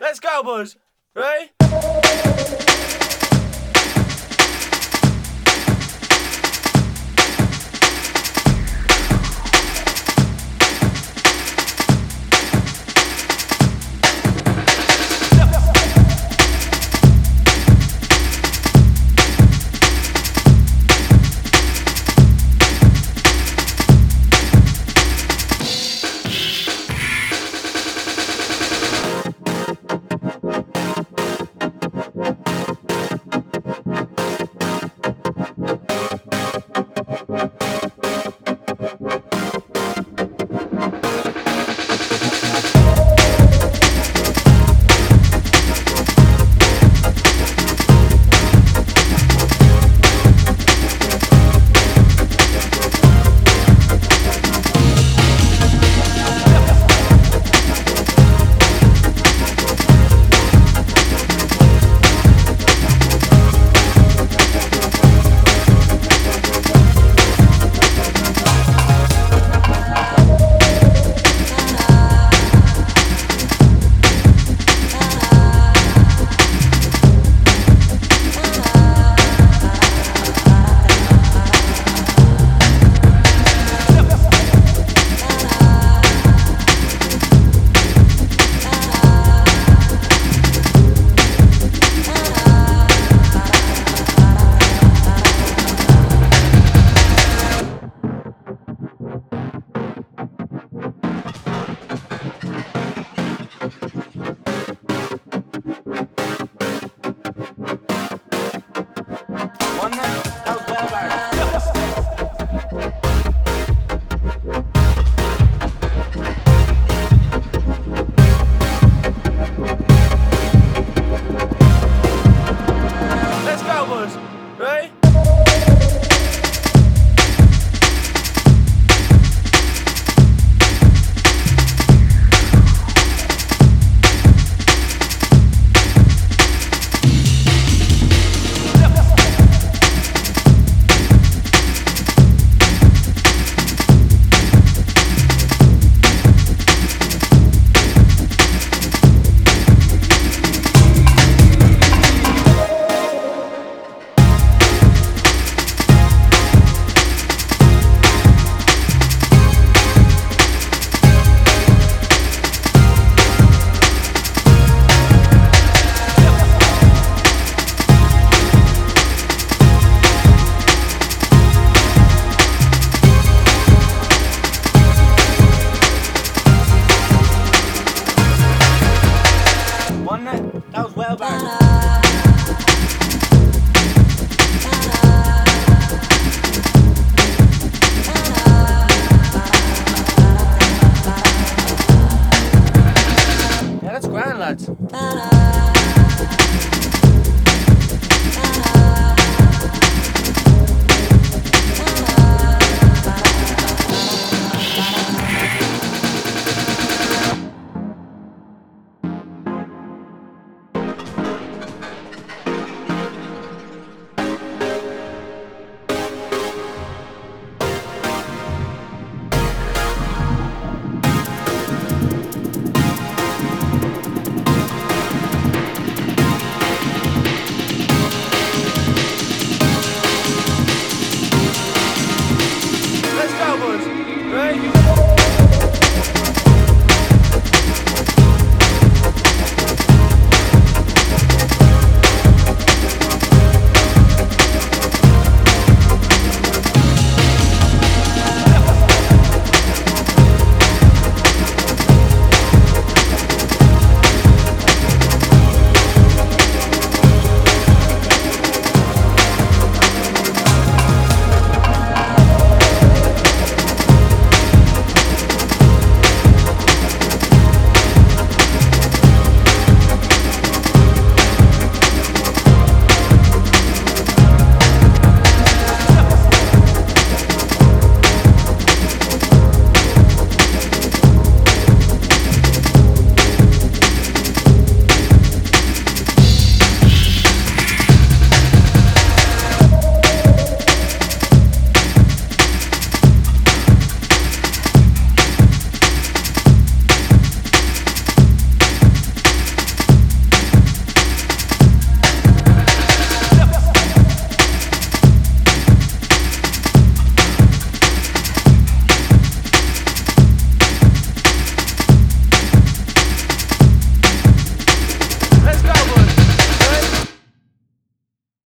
Let's go, boys. Ready? Lads.